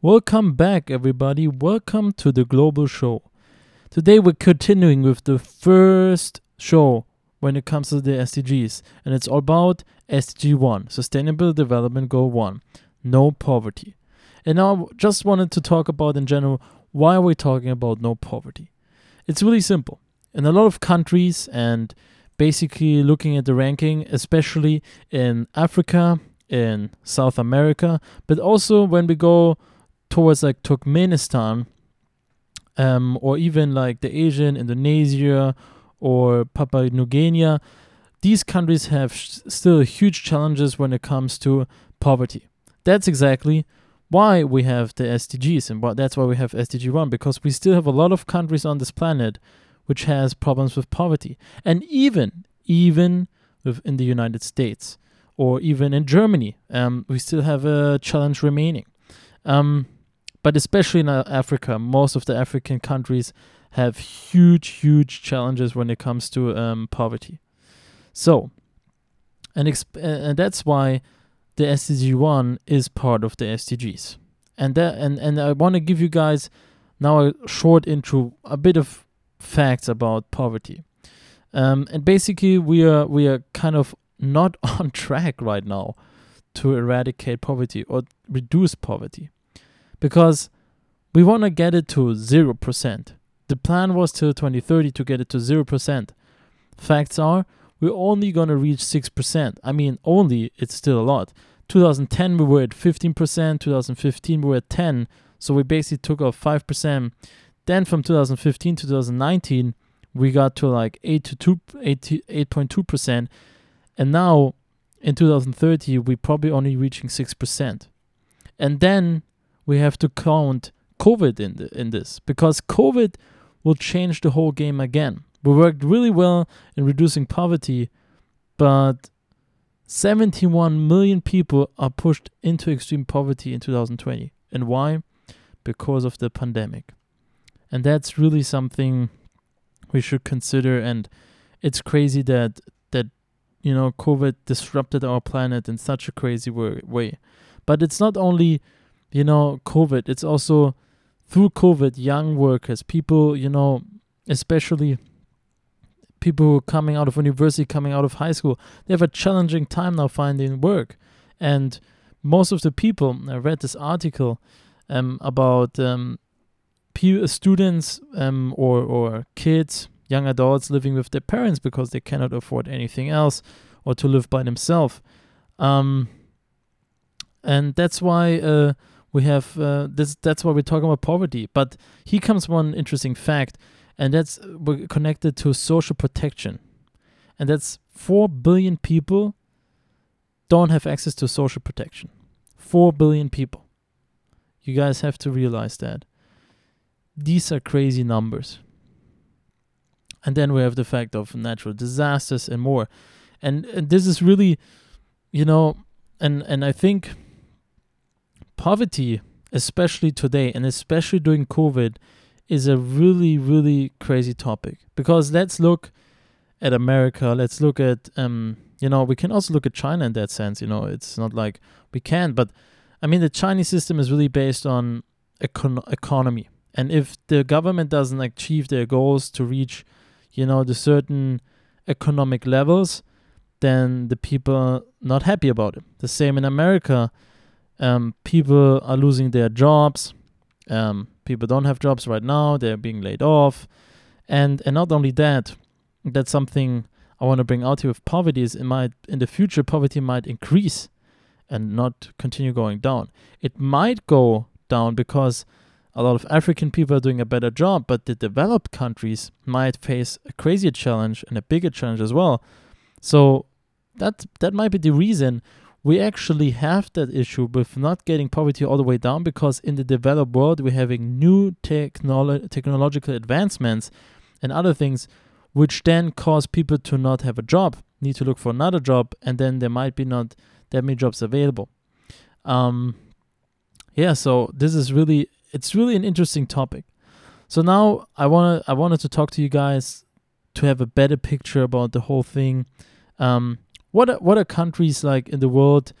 Welcome back, everybody. Welcome to the Global Show. Today we're continuing with the first show when it comes to the SDGs, and it's all about SDG 1, Sustainable Development Goal 1, no poverty. And I just wanted to talk about in general why are we talking about no poverty? It's really simple. In a lot of countries and basically looking at the ranking, especially in Africa, in South America, but also when we go towards like Turkmenistan, um, or even like the Asian, Indonesia, or Papua New Guinea, these countries have sh- still huge challenges when it comes to poverty. That's exactly why we have the SDGs and what that's why we have SDG 1 because we still have a lot of countries on this planet which has problems with poverty. And even even within the United States or even in Germany, um, we still have a challenge remaining. Um, but especially in uh, Africa, most of the African countries have huge, huge challenges when it comes to um, poverty. So, and, exp- and that's why the SDG one is part of the SDGs. And that and and I want to give you guys now a short intro, a bit of facts about poverty. Um, and basically, we are we are kind of not on track right now to eradicate poverty or reduce poverty, because we want to get it to zero percent. The plan was till 2030 to get it to zero percent. Facts are we're only gonna reach six percent. I mean, only it's still a lot. 2010 we were at 15%, 2015 we were at 10, so we basically took off 5%. Then from 2015 to 2019 we got to like 8 to 2 8.2% and now in 2030 we're probably only reaching 6%. And then we have to count COVID in the, in this because COVID will change the whole game again. We worked really well in reducing poverty, but 71 million people are pushed into extreme poverty in 2020. And why? Because of the pandemic. And that's really something we should consider and it's crazy that that you know COVID disrupted our planet in such a crazy way. But it's not only you know COVID, it's also through COVID young workers, people, you know, especially people coming out of university, coming out of high school, they have a challenging time now finding work. And most of the people, I read this article um, about um, students um, or, or kids, young adults living with their parents because they cannot afford anything else or to live by themselves. Um, and that's why uh, we have uh, this. That's why we're talking about poverty. But here comes one interesting fact and that's uh, connected to social protection. And that's 4 billion people don't have access to social protection. 4 billion people. You guys have to realize that. These are crazy numbers. And then we have the fact of natural disasters and more. And, and this is really, you know, and, and I think poverty, especially today and especially during COVID, is a really, really crazy topic because let's look at America. Let's look at, um, you know, we can also look at China in that sense. You know, it's not like we can, but I mean, the Chinese system is really based on econ- economy. And if the government doesn't achieve their goals to reach, you know, the certain economic levels, then the people are not happy about it. The same in America. Um, people are losing their jobs. Um, people don't have jobs right now; they're being laid off, and and not only that, that's something I want to bring out here with poverty is it might in the future poverty might increase and not continue going down. It might go down because a lot of African people are doing a better job, but the developed countries might face a crazier challenge and a bigger challenge as well. So that that might be the reason we actually have that issue with not getting poverty all the way down because in the developed world we're having new technolo- technological advancements and other things which then cause people to not have a job need to look for another job and then there might be not that many jobs available. Um yeah so this is really it's really an interesting topic. So now i want to i wanted to talk to you guys to have a better picture about the whole thing. Um what are, what are countries like in the world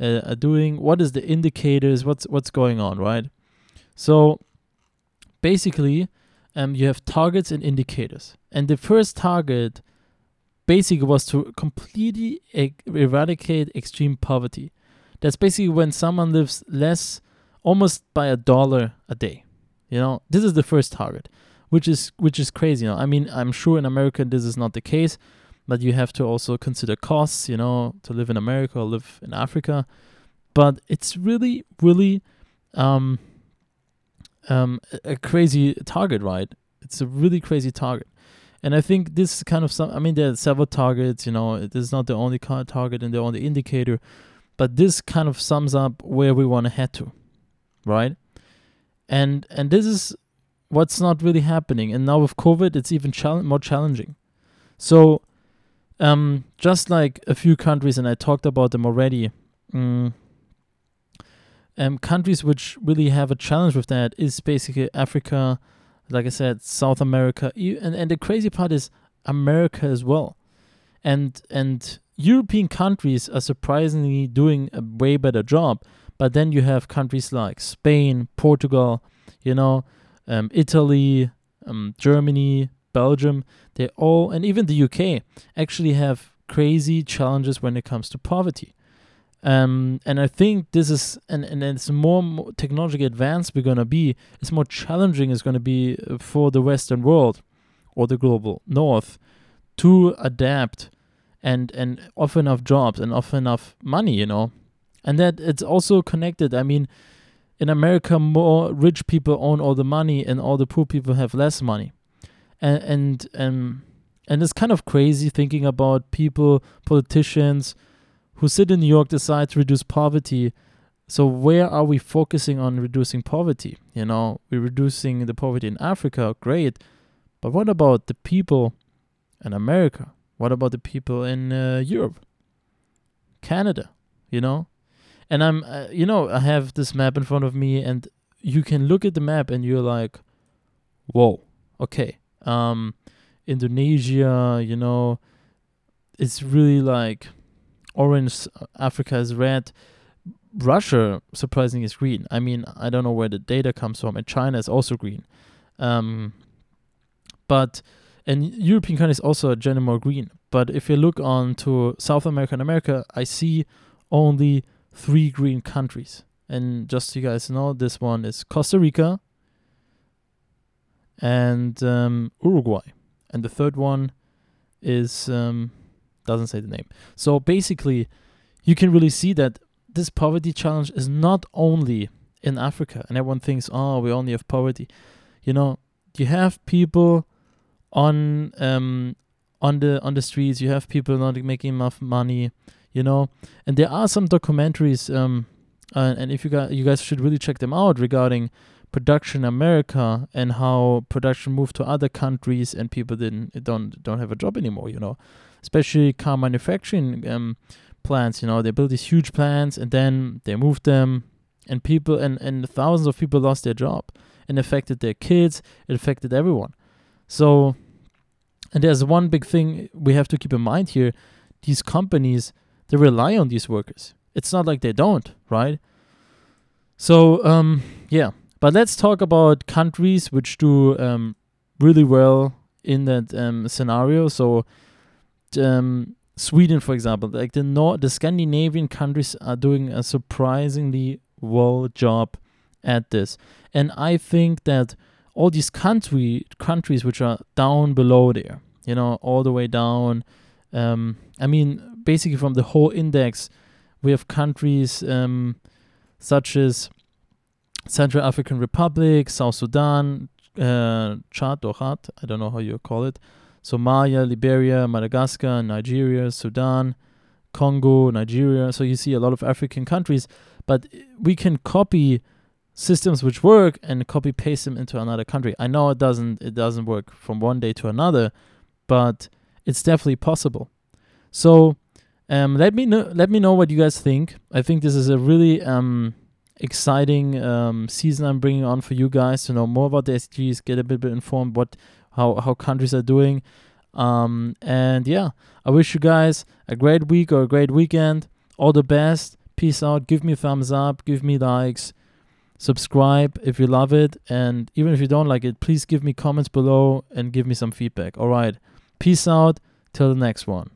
uh, are doing? What is the indicators? What's what's going on, right? So basically, um, you have targets and indicators. And the first target basically was to completely e- eradicate extreme poverty. That's basically when someone lives less, almost by a dollar a day. You know, this is the first target, which is which is crazy. You know, I mean, I'm sure in America this is not the case, but you have to also consider costs. You know, to live in America or live in Africa, but it's really, really, um, um, a, crazy target, right? It's a really crazy target. And I think this kind of some. I mean, there are several targets. You know, it is not the only target and the only indicator, but this kind of sums up where we want to head to, right? And and this is what's not really happening. And now with COVID, it's even chal- more challenging. So, um, just like a few countries, and I talked about them already. Um, um, countries which really have a challenge with that is basically Africa, like I said, South America, and and the crazy part is America as well, and and European countries are surprisingly doing a way better job. But then you have countries like Spain, Portugal, you know, um, Italy, um, Germany, Belgium. They all, and even the UK, actually have crazy challenges when it comes to poverty. Um, and I think this is, and, and it's more, more technologically advanced we're going to be, it's more challenging it's going to be uh, for the Western world or the global North to adapt and, and offer enough jobs and offer enough money, you know. And that it's also connected. I mean, in America, more rich people own all the money and all the poor people have less money. And, and, and, and it's kind of crazy thinking about people, politicians, who sit in New York decide to reduce poverty. So where are we focusing on reducing poverty? You know, we're reducing the poverty in Africa, great. But what about the people in America? What about the people in uh, Europe? Canada, you know? And I'm uh, you know, I have this map in front of me and you can look at the map and you're like, "Whoa. Okay. Um Indonesia, you know, it's really like orange, Africa is red. Russia, surprisingly, is green. I mean, I don't know where the data comes from, and China is also green. Um, but and European countries also are generally more green. But if you look on to South America and America, I see only three green countries. And just so you guys know, this one is Costa Rica and um, Uruguay, and the third one is um, doesn't say the name. So basically, you can really see that this poverty challenge is not only in Africa, and everyone thinks, oh, we only have poverty. You know, you have people on um on the on the streets. You have people not making enough money. You know, and there are some documentaries. Um, uh, and if you guys you guys should really check them out regarding production in America and how production moved to other countries and people didn't don't don't have a job anymore. You know, especially car manufacturing um, plants. You know, they built these huge plants and then they moved them, and people and and thousands of people lost their job, and affected their kids. It affected everyone. So, and there's one big thing we have to keep in mind here: these companies they rely on these workers. It's not like they don't, right? So, um, yeah. But let's talk about countries which do um, really well in that um, scenario. So um, Sweden, for example, like the Nor- the Scandinavian countries are doing a surprisingly well job at this, and I think that all these country countries which are down below there, you know, all the way down. Um, I mean, basically from the whole index, we have countries um, such as Central African Republic, South Sudan, uh, Chad or Chad, I don't know how you call it, Somalia, Liberia, Madagascar, Nigeria, Sudan, Congo, Nigeria. So you see a lot of African countries, but we can copy systems which work and copy paste them into another country. I know it doesn't it doesn't work from one day to another, but it's definitely possible. So um, let me know let me know what you guys think. I think this is a really um, exciting um, season I'm bringing on for you guys to know more about the SDGs, get a bit, bit informed what how how countries are doing. Um, and yeah, I wish you guys a great week or a great weekend. All the best. Peace out. Give me thumbs up. Give me likes. subscribe if you love it, and even if you don't like it, please give me comments below and give me some feedback. All right. Peace out. Till the next one.